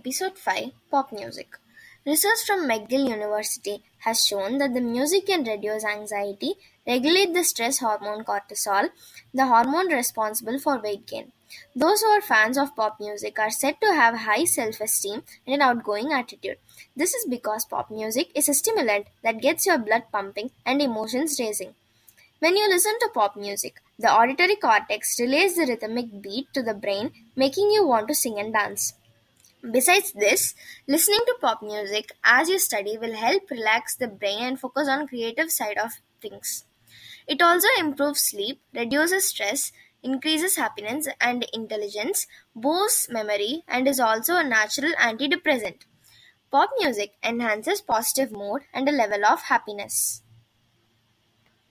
Episode 5 Pop Music. Research from McGill University has shown that the music can reduce anxiety, regulate the stress hormone cortisol, the hormone responsible for weight gain. Those who are fans of pop music are said to have high self esteem and an outgoing attitude. This is because pop music is a stimulant that gets your blood pumping and emotions raising. When you listen to pop music, the auditory cortex relays the rhythmic beat to the brain, making you want to sing and dance. Besides this, listening to pop music as you study will help relax the brain and focus on creative side of things. It also improves sleep, reduces stress, increases happiness and intelligence, boosts memory, and is also a natural antidepressant. Pop music enhances positive mood and a level of happiness.